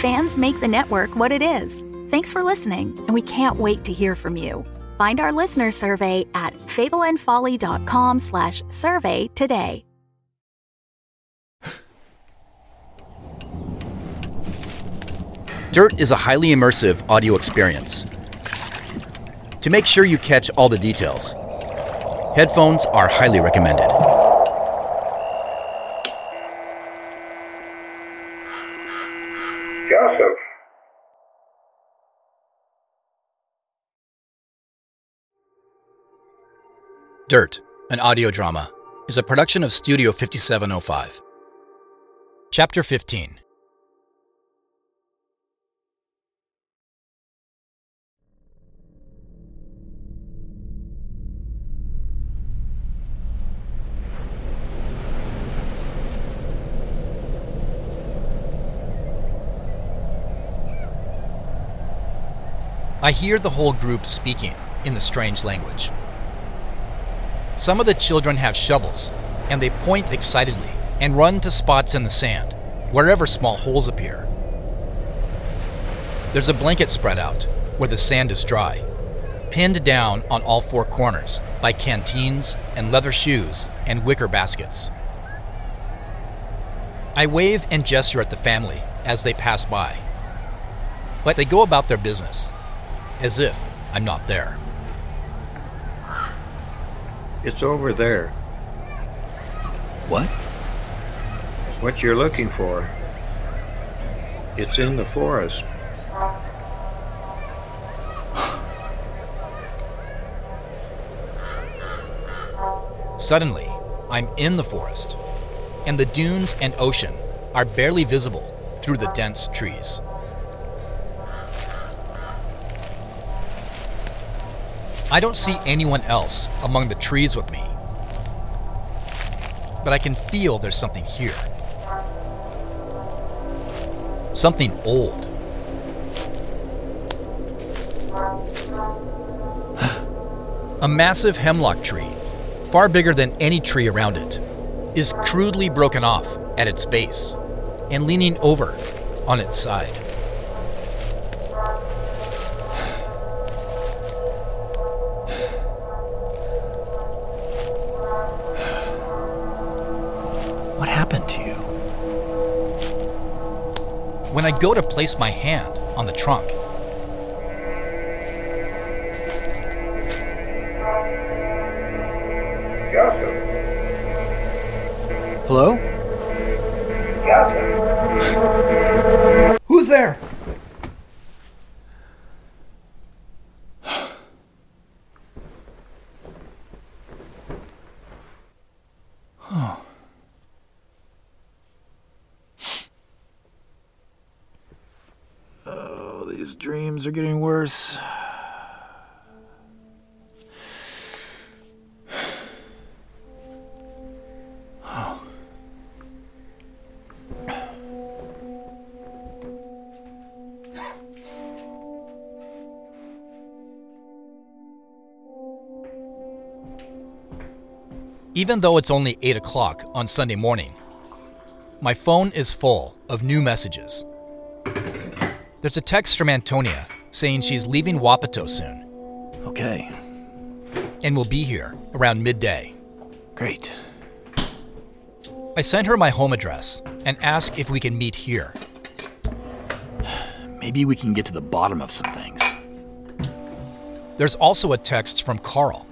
Fans make the network what it is. Thanks for listening, and we can't wait to hear from you. Find our listener survey at fableandfolly.com slash survey today. Dirt is a highly immersive audio experience. To make sure you catch all the details, headphones are highly recommended. Dirt, an audio drama, is a production of Studio 5705. Chapter 15 I hear the whole group speaking in the strange language. Some of the children have shovels, and they point excitedly and run to spots in the sand, wherever small holes appear. There's a blanket spread out where the sand is dry, pinned down on all four corners by canteens and leather shoes and wicker baskets. I wave and gesture at the family as they pass by, but they go about their business as if I'm not there. It's over there. What? What you're looking for. It's in the forest. Suddenly, I'm in the forest, and the dunes and ocean are barely visible through the dense trees. I don't see anyone else among the trees with me, but I can feel there's something here. Something old. A massive hemlock tree, far bigger than any tree around it, is crudely broken off at its base and leaning over on its side. What happened to you? When I go to place my hand on the trunk, are getting worse. Even though it's only 8 o'clock on Sunday morning, my phone is full of new messages. There's a text from Antonia saying she's leaving Wapato soon Okay, and will be here around midday. great. I sent her my home address and ask if we can meet here. Maybe we can get to the bottom of some things. There's also a text from Carl.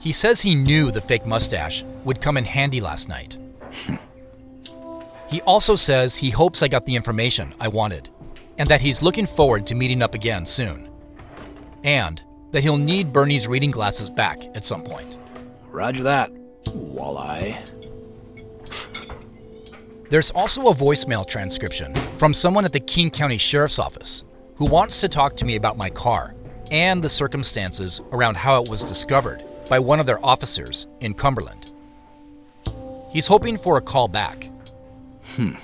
He says he knew the fake mustache would come in handy last night. he also says he hopes I got the information I wanted, and that he's looking forward to meeting up again soon. And that he'll need Bernie's reading glasses back at some point. Roger that. Walleye. There's also a voicemail transcription from someone at the King County Sheriff's Office who wants to talk to me about my car and the circumstances around how it was discovered by one of their officers in Cumberland. He's hoping for a call back. Hmm.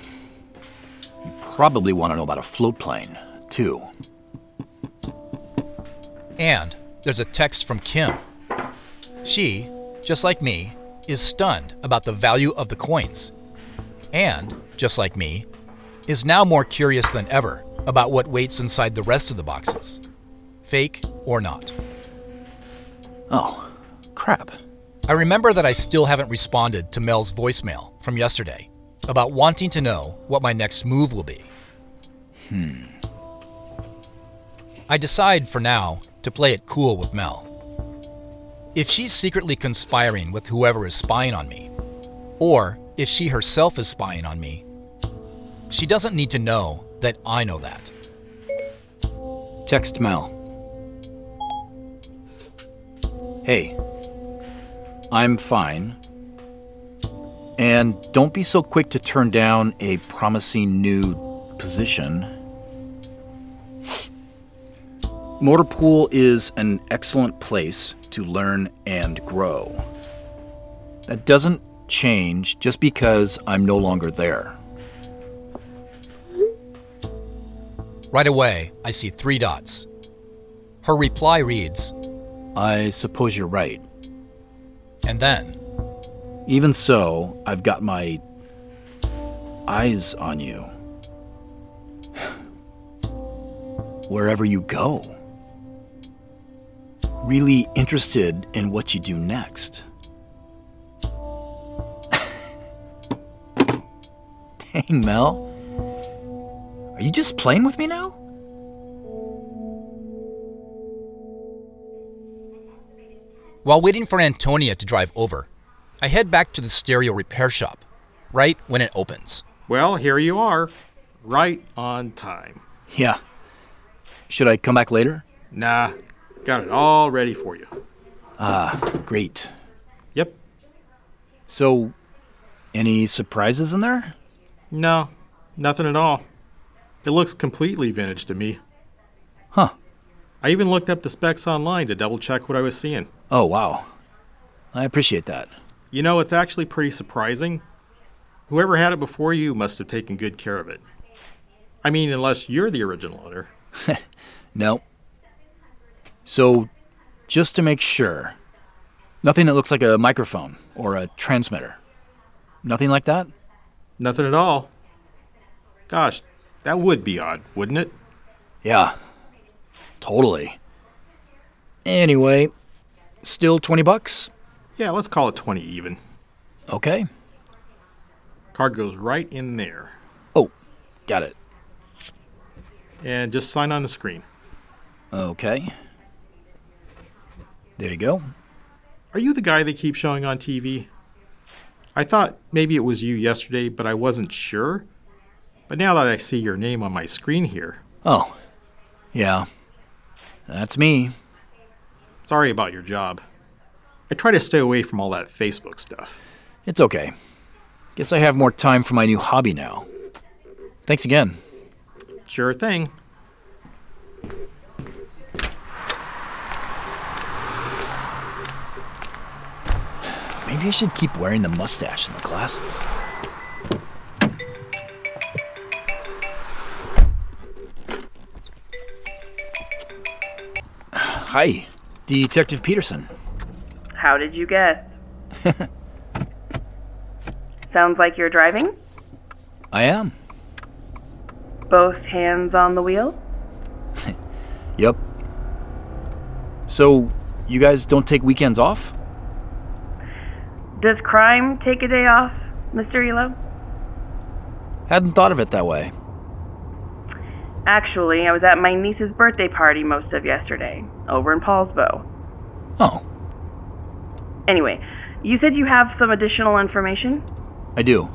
Probably want to know about a float plane, too. And there's a text from Kim. She, just like me, is stunned about the value of the coins. And, just like me, is now more curious than ever about what waits inside the rest of the boxes. Fake or not. Oh, crap. I remember that I still haven't responded to Mel's voicemail from yesterday about wanting to know what my next move will be. Hmm. I decide for now to play it cool with Mel. If she's secretly conspiring with whoever is spying on me, or if she herself is spying on me, she doesn't need to know that I know that. Text Mel. Hey, I'm fine. And don't be so quick to turn down a promising new position. Motor Pool is an excellent place to learn and grow. That doesn't change just because I'm no longer there. Right away, I see three dots. Her reply reads, I suppose you're right. and then, Even so, I've got my eyes on you. Wherever you go. Really interested in what you do next. Dang, Mel. Are you just playing with me now? While waiting for Antonia to drive over, I head back to the stereo repair shop, right when it opens. Well, here you are, right on time. Yeah. Should I come back later? Nah, got it all ready for you. Ah, great. Yep. So, any surprises in there? No, nothing at all. It looks completely vintage to me. Huh. I even looked up the specs online to double check what I was seeing. Oh, wow. I appreciate that. You know, it's actually pretty surprising. Whoever had it before you must have taken good care of it. I mean, unless you're the original owner. No. So, just to make sure, nothing that looks like a microphone or a transmitter. Nothing like that? Nothing at all. Gosh, that would be odd, wouldn't it? Yeah. Totally. Anyway, still 20 bucks? Yeah, let's call it 20 even. Okay. Card goes right in there. Oh, got it. And just sign on the screen. Okay. There you go. Are you the guy they keep showing on TV? I thought maybe it was you yesterday, but I wasn't sure. But now that I see your name on my screen here, Oh, yeah. That's me. sorry about your job. I try to stay away from all that Facebook stuff. It's okay. Guess I have more time for my new hobby now. Thanks again. Sure thing. Maybe I should keep wearing the mustache and the glasses. Hi, Detective Peterson. How did you guess? Sounds like you're driving? I am. Both hands on the wheel? Yep. So, you guys don't take weekends off? Does crime take a day off, Mr. Elo? Hadn't thought of it that way. Actually, I was at my niece's birthday party most of yesterday, over in Poulsbo. Oh, Anyway, you said you have some additional information? I do.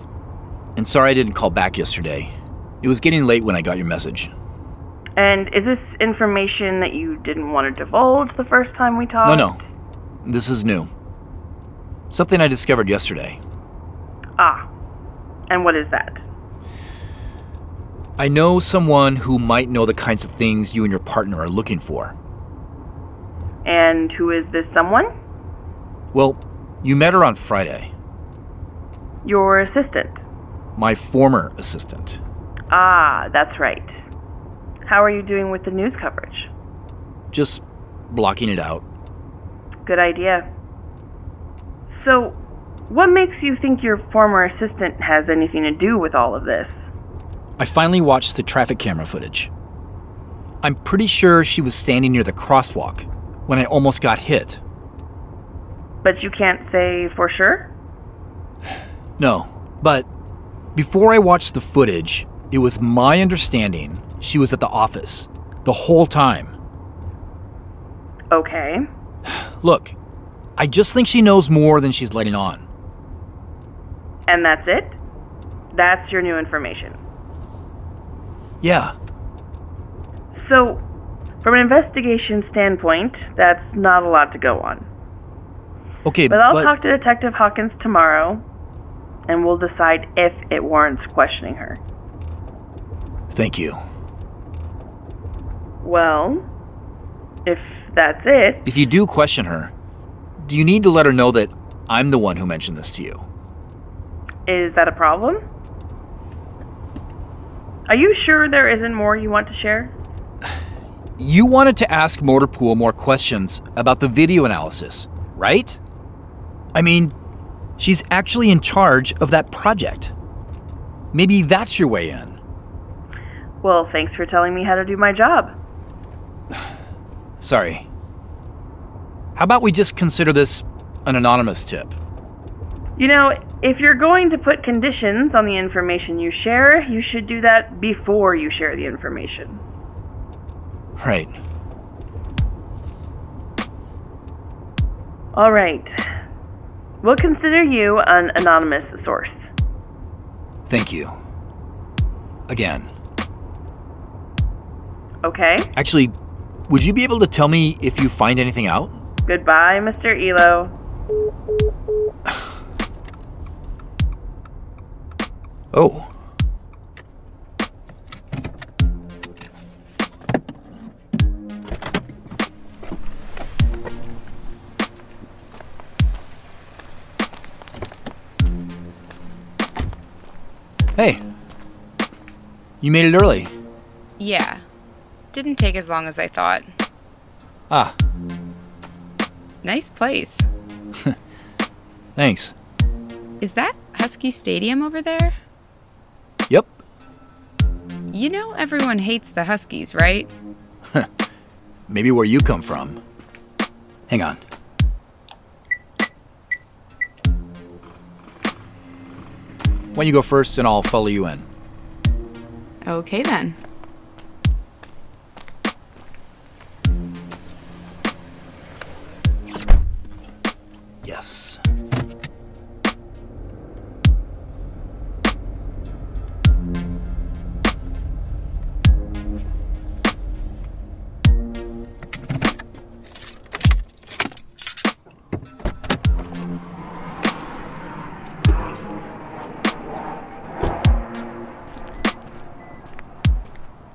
And sorry I didn't call back yesterday. It was getting late when I got your message. And is this information that you didn't want to divulge the first time we talked? No, no. This is new. Something I discovered yesterday. Ah. And what is that? I know someone who might know the kinds of things you and your partner are looking for. And who is this someone? Well, you met her on Friday. Your assistant. My former assistant. Ah, that's right. How are you doing with the news coverage? Just blocking it out. Good idea. So, what makes you think your former assistant has anything to do with all of this? I finally watched the traffic camera footage. I'm pretty sure she was standing near the crosswalk when I almost got hit. But you can't say for sure? No, but before I watched the footage, it was my understanding she was at the office the whole time. Okay. Look, I just think she knows more than she's letting on. And that's it? That's your new information. Yeah, So, from an investigation standpoint, that's not a lot to go on. Okay, But I'll talk to Detective Hawkins tomorrow, and we'll decide if it warrants questioning her. thank you. Well, if that's it, If you do question her, do you need to let her know that I'm the one who mentioned this to you? is that a problem? Are you sure there isn't more you want to share? You wanted to ask Motorpool more questions about the video analysis, right? I mean, she's actually in charge of that project. Maybe that's your way in. Well, thanks for telling me how to do my job. Sorry. How about we just consider this an anonymous tip? You know, if you're going to put conditions on the information you share, you should do that before you share the information. Right. All right. We'll consider you an anonymous source. Thank you. Again. Okay? Actually, would you be able to tell me if you find anything out? Goodbye, Mr. Elo. Oh. Hey. You made it early. Yeah. Didn't take as long as I thought. Ah, Nice place. thanks. Is that Husky Stadium over there? Yep. You know everyone hates the Huskies, right? Maybe where you come from. Hang on. Why don't you go first and I'll follow you in? Okay then.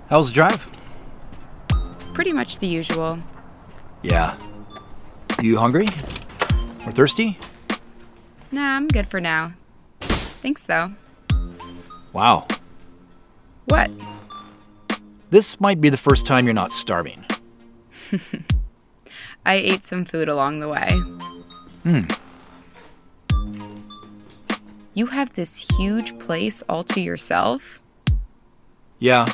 How's the drive? Pretty much the usual. Yeah. You hungry? Or thirsty? Nah, I'm good for now. Thanks though. Wow. What? This might be the first time you're not starving. I ate some food along the way. Hmm. You have this huge place all to yourself? Yeah,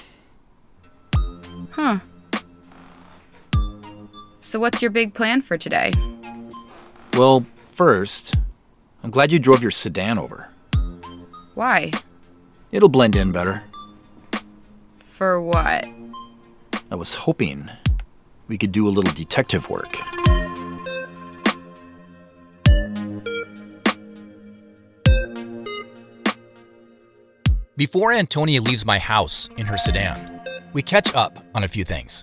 Huh. So, what's your big plan for today? well, first, I'm glad you drove your sedan over. Why? It'll blend in better. For what? I was hoping we could do a little detective work. Before Antonia leaves my house in her sedan, we catch up on a few things.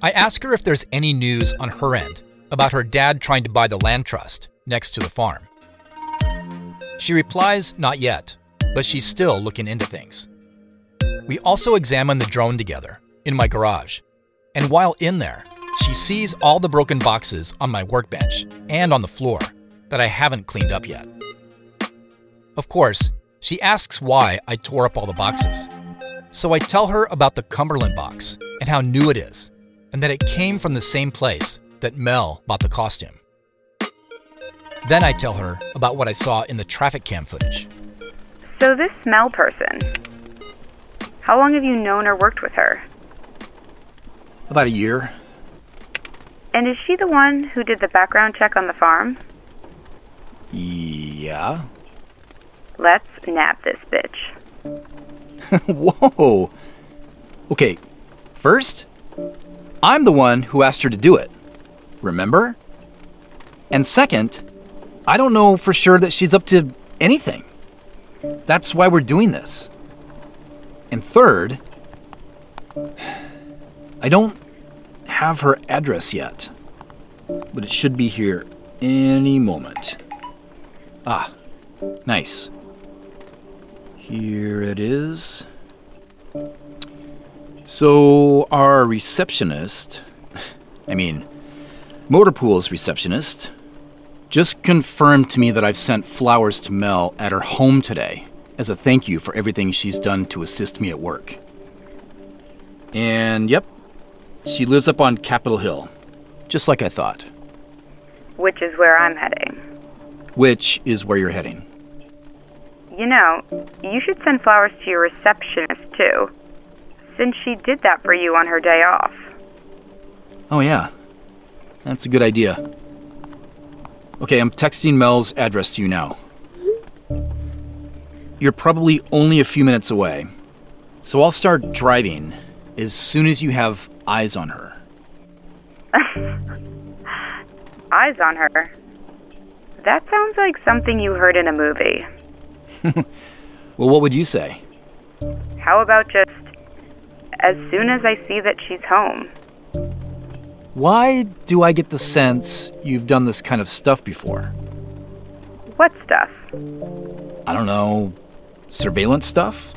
I ask her if there's any news on her end about her dad trying to buy the land trust next to the farm. She replies, not yet, but she's still looking into things. We also examine the drone together in my garage, and while in there, she sees all the broken boxes on my workbench and on the floor that I haven't cleaned up yet. Of course, she asks why I tore up all the boxes. So I tell her about the Cumberland box and how new it is, and that it came from the same place that Mel bought the costume. Then I tell her about what I saw in the traffic cam footage. So, this Mel person, how long have you known or worked with her? About a year. And is she the one who did the background check on the farm? Yeah. Let's nab this bitch. Whoa. Okay, first, I'm the one who asked her to do it. Remember? And second, I don't know for sure that she's up to anything. That's why we're doing this. And third, I don't have her address yet, but it should be here any moment. Ah, nice. Here it is. So, our receptionist, I mean, Motorpool's receptionist, just confirmed to me that I've sent flowers to Mel at her home today as a thank you for everything she's done to assist me at work. And yep, she lives up on Capitol Hill, just like I thought, Which is where I'm heading. which is where you're heading. You know, you should send flowers to your receptionist too, since she did that for you on her day off. Oh, yeah. That's a good idea. Okay, I'm texting Mel's address to you now. You're probably only a few minutes away, so I'll start driving as soon as you have eyes on her. Eyes on her. That sounds like something you heard in a movie. Well, what would you say? How about just as soon as I see that she's home? Why do I get the sense you've done this kind of stuff before? What stuff? I don't know, surveillance stuff?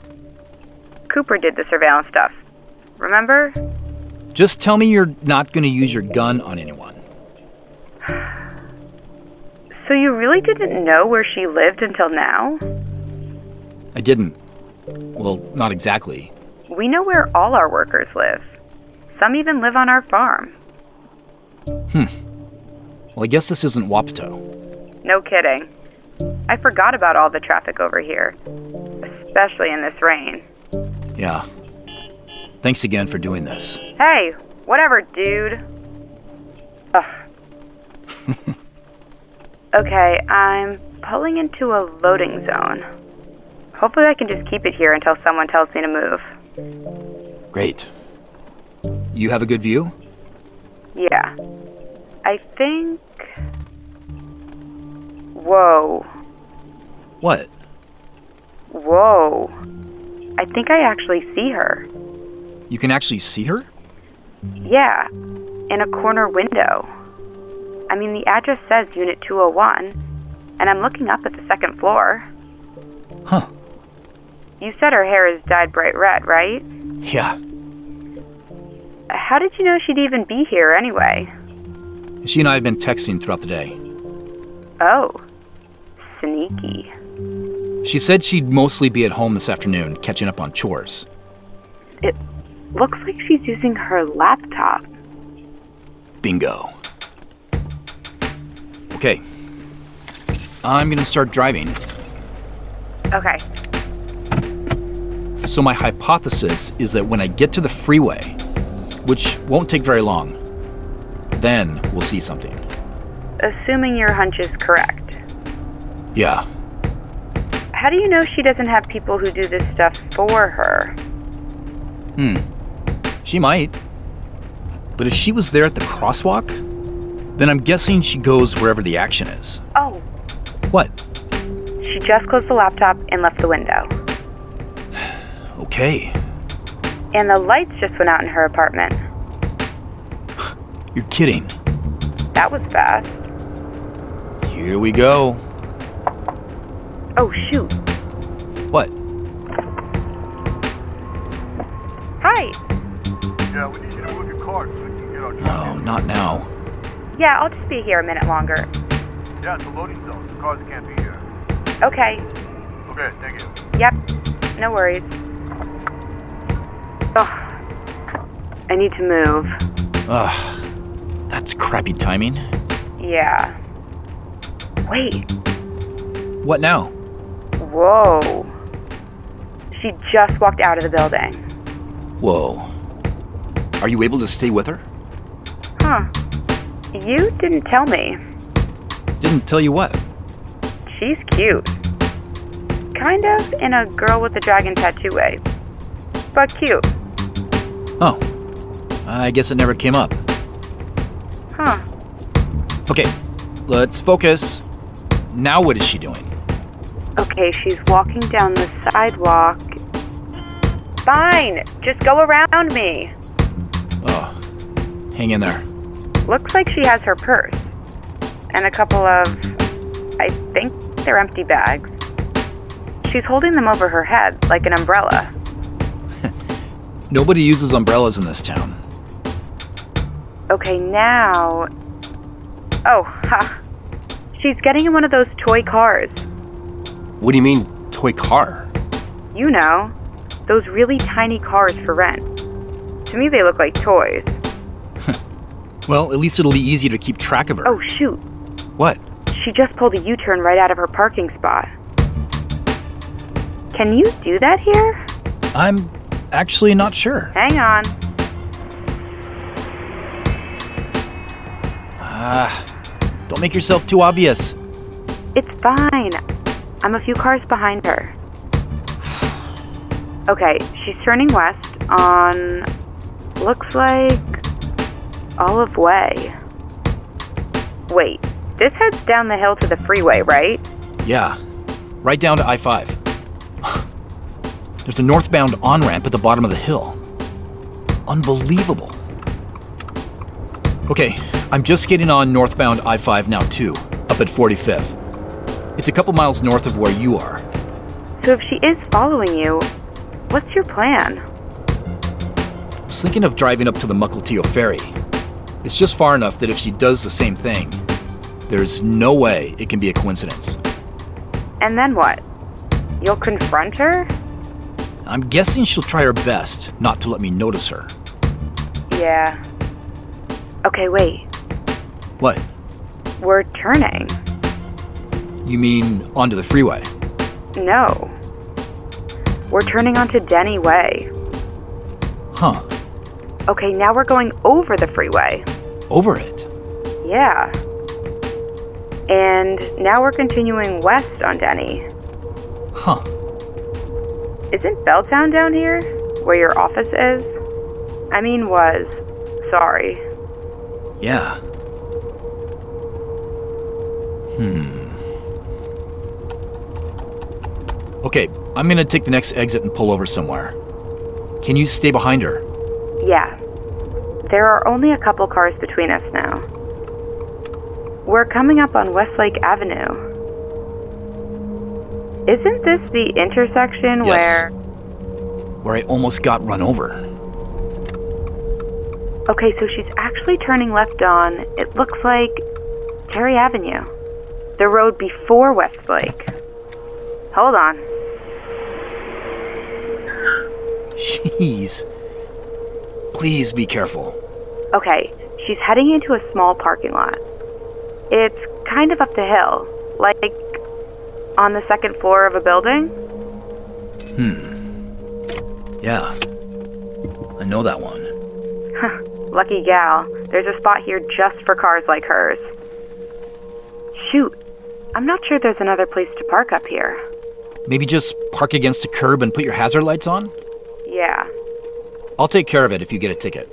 Cooper did the surveillance stuff. Remember? Just tell me you're not going to use your gun on anyone. So you really didn't know where she lived until now? I didn't. Well, not exactly. We know where all our workers live. Some even live on our farm. Hmm. Well, I guess this isn't Wapato. No kidding. I forgot about all the traffic over here, especially in this rain. Yeah. Thanks again for doing this. Hey, whatever, dude. Ugh. okay, I'm pulling into a loading zone. Hopefully, I can just keep it here until someone tells me to move. Great. You have a good view? Yeah. I think. Whoa. What? Whoa. I think I actually see her. You can actually see her? Yeah, in a corner window. I mean, the address says Unit 201, and I'm looking up at the second floor. Huh. You said her hair is dyed bright red, right? Yeah. How did you know she'd even be here anyway? She and I have been texting throughout the day. Oh, sneaky. She said she'd mostly be at home this afternoon, catching up on chores. It looks like she's using her laptop. Bingo. Okay. I'm gonna start driving. Okay. So, my hypothesis is that when I get to the freeway, which won't take very long, then we'll see something. Assuming your hunch is correct. Yeah. How do you know she doesn't have people who do this stuff for her? Hmm. She might. But if she was there at the crosswalk, then I'm guessing she goes wherever the action is. Oh, What? she just closed the laptop and left the window. Okay. And the lights just went out in her apartment. You're kidding. That was fast. Here we go. Oh, shoot. What? Hi. Yeah, we need you to move your car so we can get our Oh, not now. Yeah, I'll just be here a minute longer. Yeah, it's a loading zone. The cars can't be here. Okay. Okay, thank you. Yep. No worries. Oh, I need to move. Ugh. That's crappy timing. Yeah. Wait. What now? Whoa. She just walked out of the building. Whoa. Are you able to stay with her? Huh. You didn't tell me. Didn't tell you what? She's cute. Kind of in a girl with a dragon tattoo way. But cute. Oh. I guess it never came up. Huh. Okay, let's focus. Now what is she doing? Okay, she's walking down the sidewalk. Fine. Just go around me. Oh, hang in there. Looks like she has her purse. And a couple of. I think they're empty bags. She's holding them over her head like an umbrella. Nobody uses umbrellas in this town. Okay, now. Oh, ha. She's getting in one of those toy cars. What do you mean, toy car? You know, those really tiny cars for rent. To me, they look like toys. Well, at least it'll be easy to keep track of her. Oh, shoot. What? She just pulled a U turn right out of her parking spot. Can you do that here? I'm actually not sure. Hang on. Ah, don't make yourself too obvious. It's fine. I'm a few cars behind her. Okay, she's turning west on. looks like. Olive Way. Wait, this heads down the hill to the freeway, right? Yeah, right down to I 5. There's a northbound on ramp at the bottom of the hill. Unbelievable. Okay, I'm just getting on northbound I 5 now, too, up at 45th. It's a couple miles north of where you are. So if she is following you, what's your plan? I was thinking of driving up to the Mukilteo ferry. It's just far enough that if she does the same thing, there's no way it can be a coincidence. And then what? You'll confront her? I'm guessing she'll try her best not to let me notice her. Yeah. Okay, wait. What? We're turning. You mean onto the freeway? No. We're turning onto Denny Way. Huh. Okay, now we're going over the freeway. Over it? Yeah. And now we're continuing west on Denny. Huh. Isn't Belltown down here? Where your office is? I mean, was. Sorry. Yeah. Hmm. Okay, I'm gonna take the next exit and pull over somewhere. Can you stay behind her? Yeah. There are only a couple cars between us now. We're coming up on Westlake Avenue. Isn't this the intersection Yes. where. Where I almost got run over. Okay, so she's actually turning left on, it looks like Terry Avenue. The road before Westlake. Hold on. Jeez. Please be careful. Okay, she's heading into a small parking lot. It's kind of up the hill, like on the second floor of a building. Hmm. Yeah. I know that one. Lucky gal. There's a spot here just for cars like hers. Shoot. I'm not sure there's another place to park up here. Maybe just park against a curb and put your hazard lights on? Yeah. I'll take care of it if you get a ticket.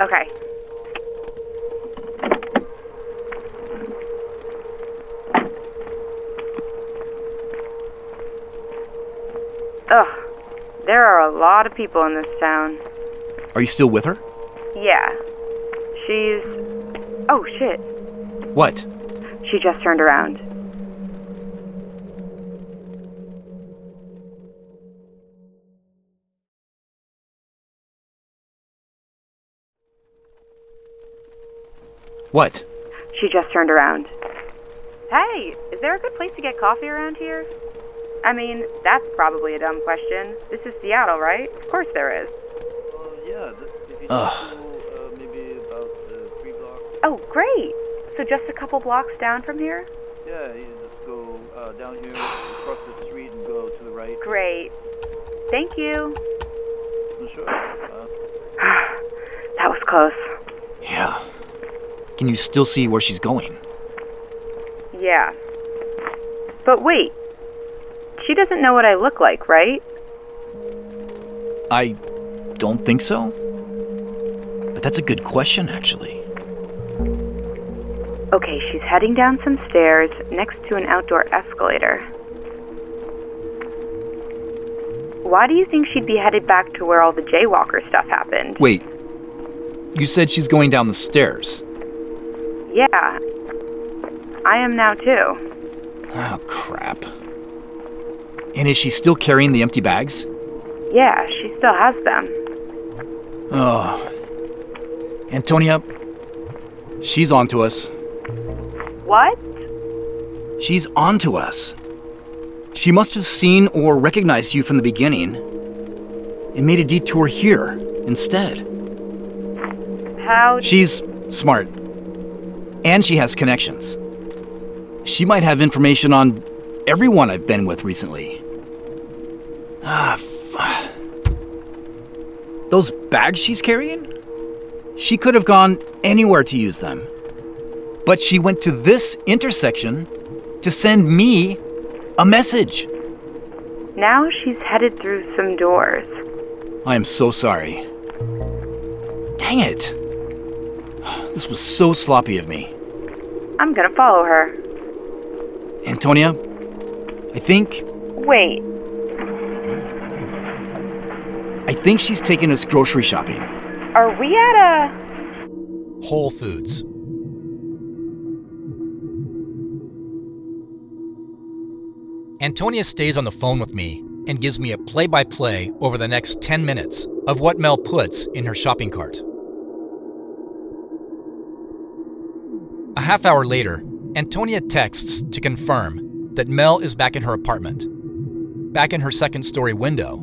Okay. Ugh. There are a lot of people in this town. Are you still with her? Yeah. She's. Oh, shit. What? She just turned around. What? She just turned around. Hey, is there a good place to get coffee around here? I mean, that's probably a dumb question. This is Seattle, right? Of course there is. yeah, if you Ugh. uh, maybe about uh, three blocks. Oh, great. So just a couple blocks down from here? Yeah, you just go uh, down here, across the street, and go to the right. Great. Thank you. Sure. Uh, That was close. Yeah. Can you still see where she's going? Yeah. But wait. She doesn't know what I look like, right? I don't think so. But that's a good question, actually. Okay, she's heading down some stairs next to an outdoor escalator. Why do you think she'd be headed back to where all the jaywalker stuff happened? Wait. You said she's going down the stairs. Yeah. I am now too. Oh, crap. And is she still carrying the empty bags? Yeah, she still has them. Oh. Antonia, she's onto us. What? She's onto us. She must have seen or recognized you from the beginning and made a detour here instead. How? She's smart. And she has connections. She might have information on everyone I've been with recently. Ah, f- Those bags she's carrying? She could have gone anywhere to use them. But she went to this intersection to send me a message. Now she's headed through some doors. I am so sorry. Dang it. This was so sloppy of me. I'm gonna follow her. Antonia, I think Wait, I think she's taking us grocery shopping. are we at a. Whole Foods. Antonia stays on the phone with me and gives me a play by play over the next 10 minutes of what Mel puts in her shopping cart. A half hour later, Antonia texts to confirm that Mel is back in her apartment, back in her second story window,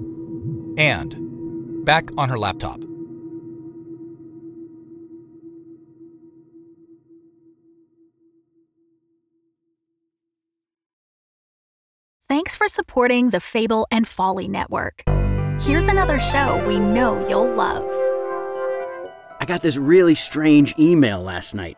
and back on her laptop. Thanks for supporting the Fable and Folly Network. Here's another show we know you'll love. I got this really strange email last night.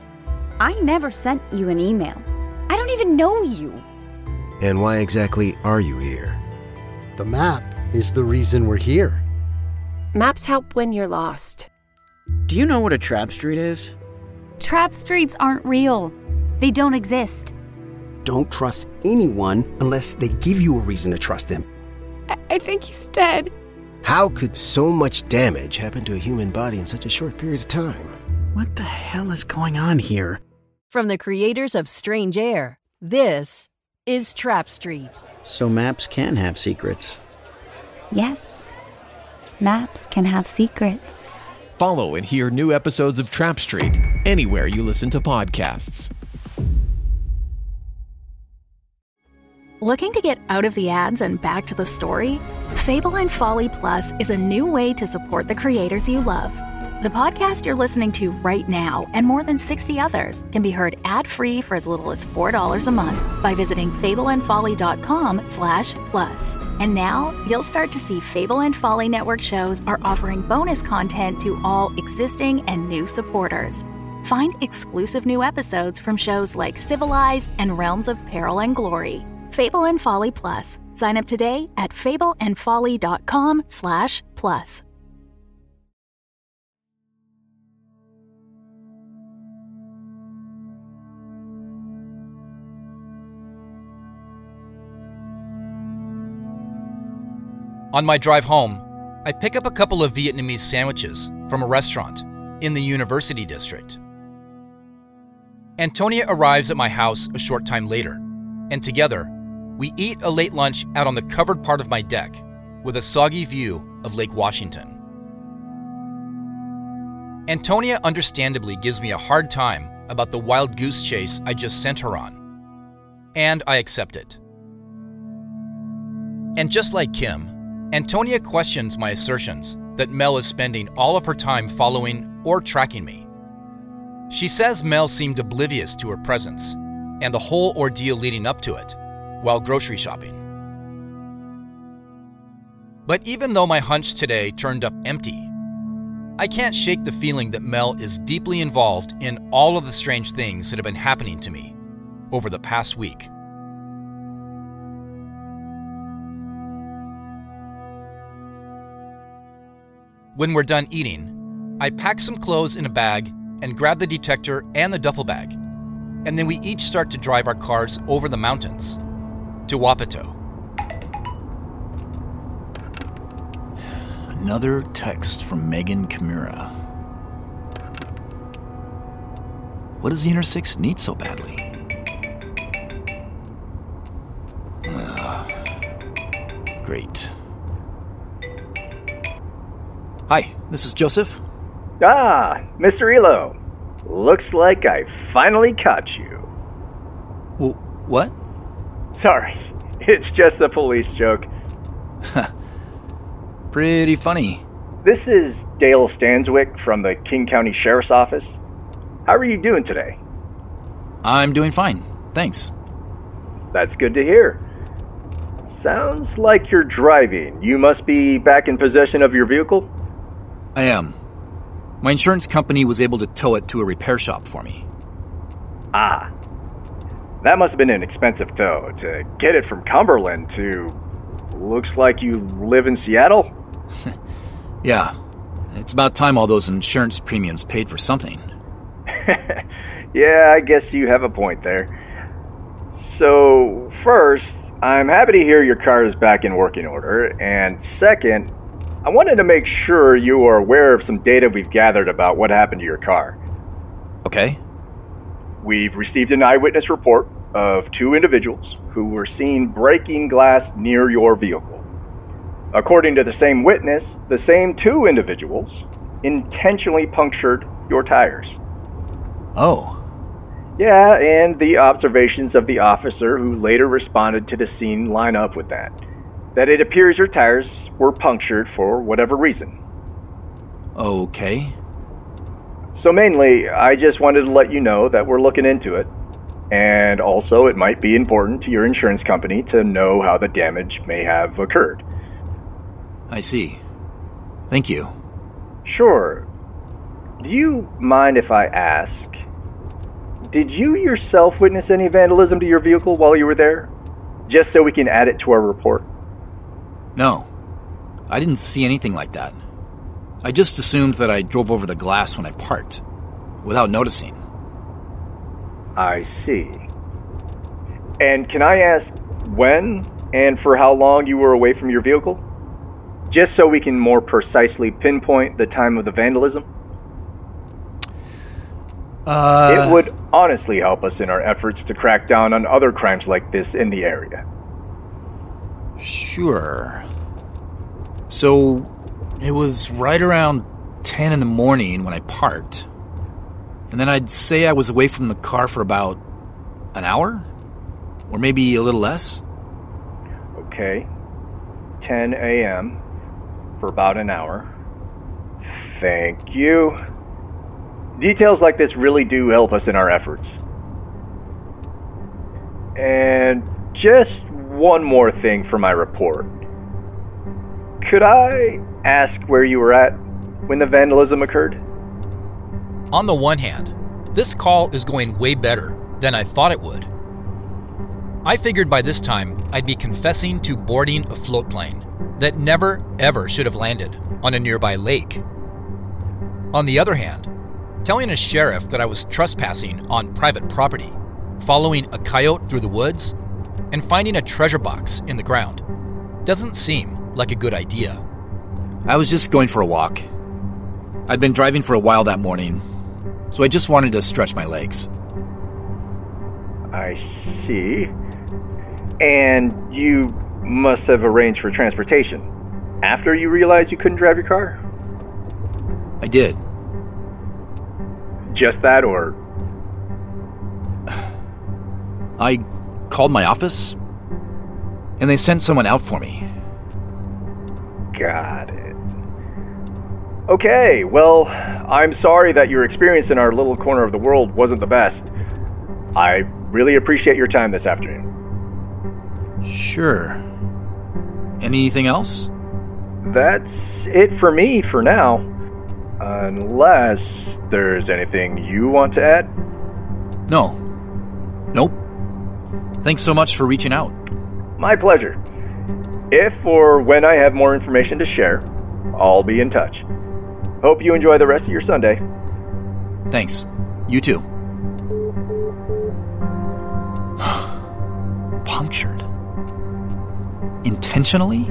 I never sent you an email. I don't even know you. And why exactly are you here? The map is the reason we're here. Maps help when you're lost. Do you know what a trap street is? Trap streets aren't real. They don't exist. Don't trust anyone unless they give you a reason to trust them. I, I think he's dead. How could so much damage happen to a human body in such a short period of time? What the hell is going on here? From the creators of Strange Air, this is Trap Street. So maps can have secrets. Yes. Maps can have secrets. Follow and hear new episodes of Trap Street anywhere you listen to podcasts. Looking to get out of the ads and back to the story? Fable and Folly Plus is a new way to support the creators you love. The podcast you're listening to right now and more than 60 others can be heard ad-free for as little as $4 a month by visiting fableandfolly.com slash plus. And now you'll start to see Fable and Folly Network shows are offering bonus content to all existing and new supporters. Find exclusive new episodes from shows like Civilized and Realms of Peril and Glory. Fable and Folly Plus. Sign up today at fableandfolly.com slash plus. On my drive home, I pick up a couple of Vietnamese sandwiches from a restaurant in the University District. Antonia arrives at my house a short time later, and together, we eat a late lunch out on the covered part of my deck with a soggy view of Lake Washington. Antonia understandably gives me a hard time about the wild goose chase I just sent her on, and I accept it. And just like Kim, Antonia questions my assertions that Mel is spending all of her time following or tracking me. She says Mel seemed oblivious to her presence and the whole ordeal leading up to it while grocery shopping. But even though my hunch today turned up empty, I can't shake the feeling that Mel is deeply involved in all of the strange things that have been happening to me over the past week. When we're done eating, I pack some clothes in a bag and grab the detector and the duffel bag. And then we each start to drive our cars over the mountains to Wapato. Another text from Megan Kimura. What does the Inner Six need so badly? Ah, great. Hi, this is Joseph. Ah, Mr. Elo. Looks like I finally caught you. W- what? Sorry, it's just a police joke. Pretty funny. This is Dale Stanswick from the King County Sheriff's Office. How are you doing today? I'm doing fine, thanks. That's good to hear. Sounds like you're driving. You must be back in possession of your vehicle? I am. My insurance company was able to tow it to a repair shop for me. Ah. That must have been an expensive tow. To get it from Cumberland to. Looks like you live in Seattle? yeah. It's about time all those insurance premiums paid for something. yeah, I guess you have a point there. So, first, I'm happy to hear your car is back in working order, and second, I wanted to make sure you are aware of some data we've gathered about what happened to your car. Okay. We've received an eyewitness report of two individuals who were seen breaking glass near your vehicle. According to the same witness, the same two individuals intentionally punctured your tires. Oh. Yeah, and the observations of the officer who later responded to the scene line up with that. That it appears your tires were punctured for whatever reason. Okay. So, mainly, I just wanted to let you know that we're looking into it. And also, it might be important to your insurance company to know how the damage may have occurred. I see. Thank you. Sure. Do you mind if I ask? Did you yourself witness any vandalism to your vehicle while you were there? Just so we can add it to our report. No. I didn't see anything like that. I just assumed that I drove over the glass when I parked, without noticing. I see. And can I ask when and for how long you were away from your vehicle? Just so we can more precisely pinpoint the time of the vandalism? Uh, it would honestly help us in our efforts to crack down on other crimes like this in the area. Sure. So, It was right around 10 in the morning when I parked. And then I'd say I was away from the car for about an hour? Or maybe a little less? Okay. 10 a.m. for about an hour. Thank you. Details like this really do help us in our efforts. And just one more thing for my report. Could I ask where you were at when the vandalism occurred? On the one hand, this call is going way better than I thought it would. I figured by this time I'd be confessing to boarding a float plane that never, ever should have landed on a nearby lake. On the other hand, telling a sheriff that I was trespassing on private property, following a coyote through the woods, and finding a treasure box in the ground doesn't seem like a good idea. I was just going for a walk. I'd been driving for a while that morning, so I just wanted to stretch my legs. I see. And you must have arranged for transportation after you realized you couldn't drive your car? I did. Just that, or? I called my office, and they sent someone out for me. Got it. Okay, well, I'm sorry that your experience in our little corner of the world wasn't the best. I really appreciate your time this afternoon. Sure. Anything else? That's it for me for now. Unless there's anything you want to add? No. Nope. Thanks so much for reaching out. My pleasure. If or when I have more information to share, I'll be in touch. Hope you enjoy the rest of your Sunday. Thanks. You too. Punctured. Intentionally?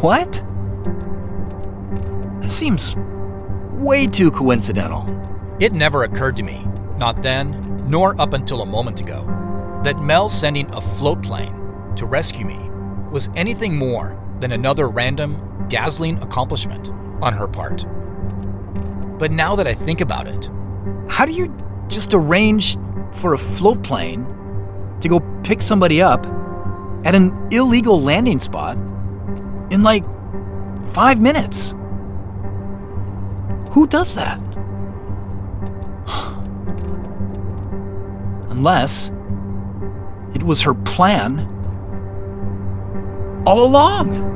What? That seems way too coincidental. It never occurred to me, not then, nor up until a moment ago, that Mel sending a float plane to rescue me was anything more than another random, dazzling accomplishment on her part. But now that I think about it, how do you just arrange for a float plane to go pick somebody up at an illegal landing spot in like five minutes? Who does that? Unless it was her plan all along.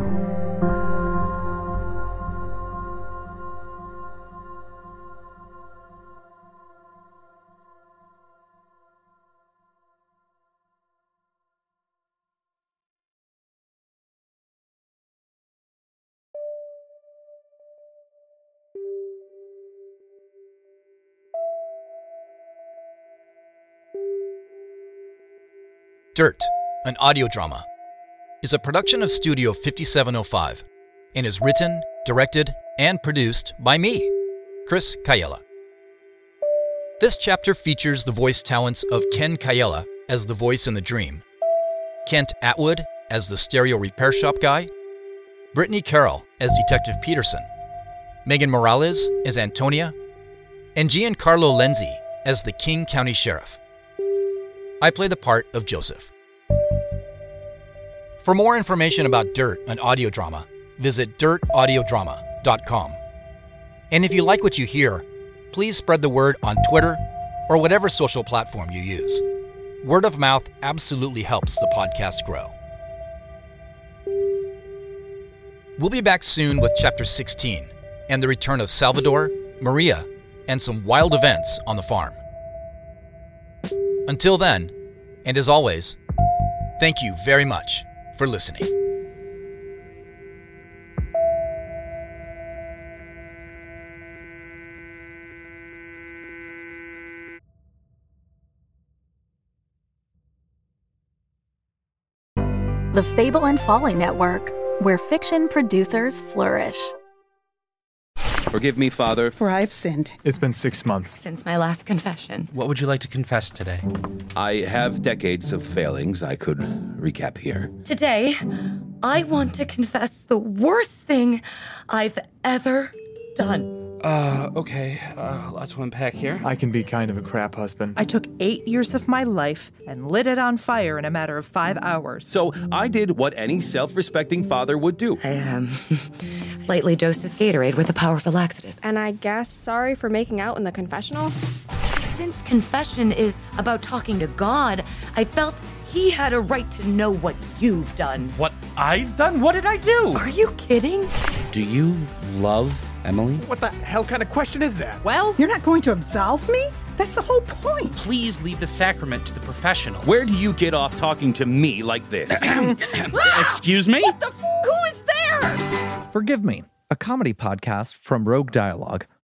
Dirt, an audio drama, is a production of Studio 5705 and is written, directed, and produced by me, Chris Kaiyala. This chapter features the voice talents of Ken Kaiyala as the voice in the dream, Kent Atwood as the stereo repair shop guy, Brittany Carroll as Detective Peterson, Megan Morales as Antonia, and Giancarlo Lenzi as the King County Sheriff. I play the part of Joseph. For more information about Dirt, an audio drama, visit dirtaudiodrama.com. And if you like what you hear, please spread the word on Twitter or whatever social platform you use. Word of mouth absolutely helps the podcast grow. We'll be back soon with Chapter 16 and the return of Salvador, Maria, and some wild events on the farm. Until then, and as always, thank you very much for listening. The Fable and Folly Network, where fiction producers flourish. Forgive me, Father. For I have sinned. It's been six months. Since my last confession. What would you like to confess today? I have decades of failings I could recap here. Today, I want to confess the worst thing I've ever done. Uh, okay. Uh, lots to unpack here. I can be kind of a crap husband. I took eight years of my life and lit it on fire in a matter of five hours. So I did what any self respecting father would do. I, um, lightly dosed his Gatorade with a powerful laxative. And I guess sorry for making out in the confessional? Since confession is about talking to God, I felt he had a right to know what you've done. What I've done? What did I do? Are you kidding? Do you love Emily? What the hell kind of question is that? Well, you're not going to absolve me? That's the whole point. Please leave the sacrament to the professional. Where do you get off talking to me like this? Excuse me? What the f- Who is there? Forgive Me, a comedy podcast from Rogue Dialogue,